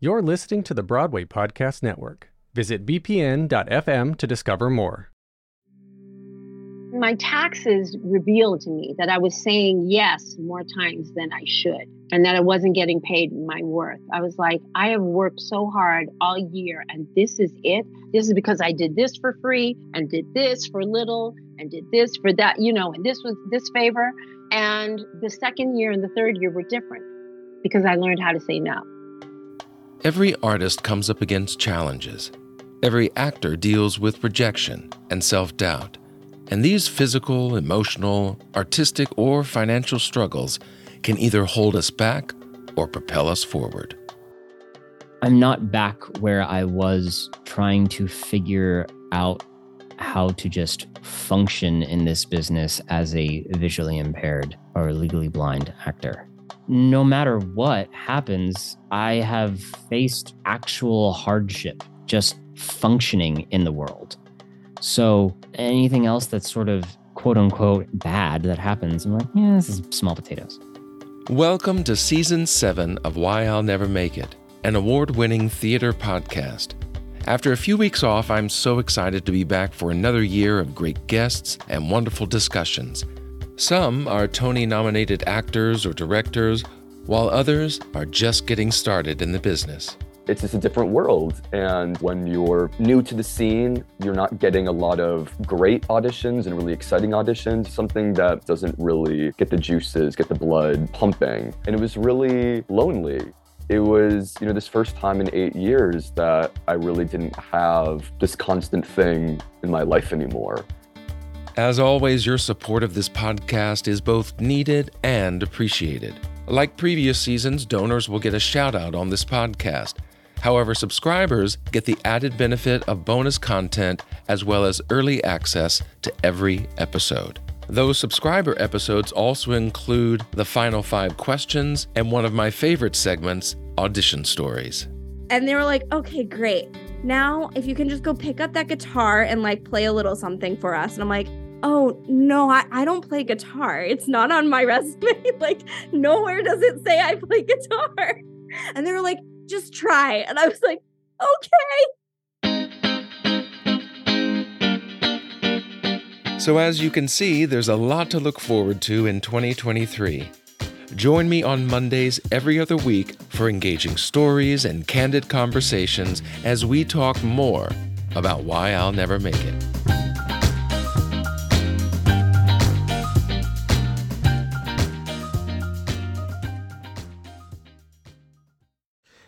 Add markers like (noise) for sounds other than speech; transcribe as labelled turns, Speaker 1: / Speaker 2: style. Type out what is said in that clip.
Speaker 1: You're listening to the Broadway Podcast Network. Visit bpn.fm to discover more.
Speaker 2: My taxes revealed to me that I was saying yes more times than I should and that I wasn't getting paid my worth. I was like, I have worked so hard all year and this is it. This is because I did this for free and did this for little and did this for that, you know, and this was this favor. And the second year and the third year were different because I learned how to say no.
Speaker 3: Every artist comes up against challenges. Every actor deals with rejection and self doubt. And these physical, emotional, artistic, or financial struggles can either hold us back or propel us forward.
Speaker 4: I'm not back where I was trying to figure out how to just function in this business as a visually impaired or legally blind actor. No matter what happens, I have faced actual hardship just functioning in the world. So anything else that's sort of quote unquote bad that happens, I'm like, yeah, this is small potatoes.
Speaker 3: Welcome to season seven of Why I'll Never Make It, an award winning theater podcast. After a few weeks off, I'm so excited to be back for another year of great guests and wonderful discussions. Some are Tony nominated actors or directors, while others are just getting started in the business
Speaker 5: it's just a different world. And when you're new to the scene, you're not getting a lot of great auditions and really exciting auditions, something that doesn't really get the juices, get the blood pumping. And it was really lonely. It was, you know, this first time in eight years that I really didn't have this constant thing in my life anymore.
Speaker 3: As always, your support of this podcast is both needed and appreciated. Like previous seasons, donors will get a shout out on this podcast. However, subscribers get the added benefit of bonus content as well as early access to every episode. Those subscriber episodes also include the final five questions and one of my favorite segments, audition stories.
Speaker 6: And they were like, okay, great. Now, if you can just go pick up that guitar and like play a little something for us. And I'm like, oh, no, I, I don't play guitar. It's not on my (laughs) resume. like, nowhere does it say I play guitar. And they were like, just try. And I was like, okay.
Speaker 3: So, as you can see, there's a lot to look forward to in 2023. Join me on Mondays every other week for engaging stories and candid conversations as we talk more about why I'll never make it.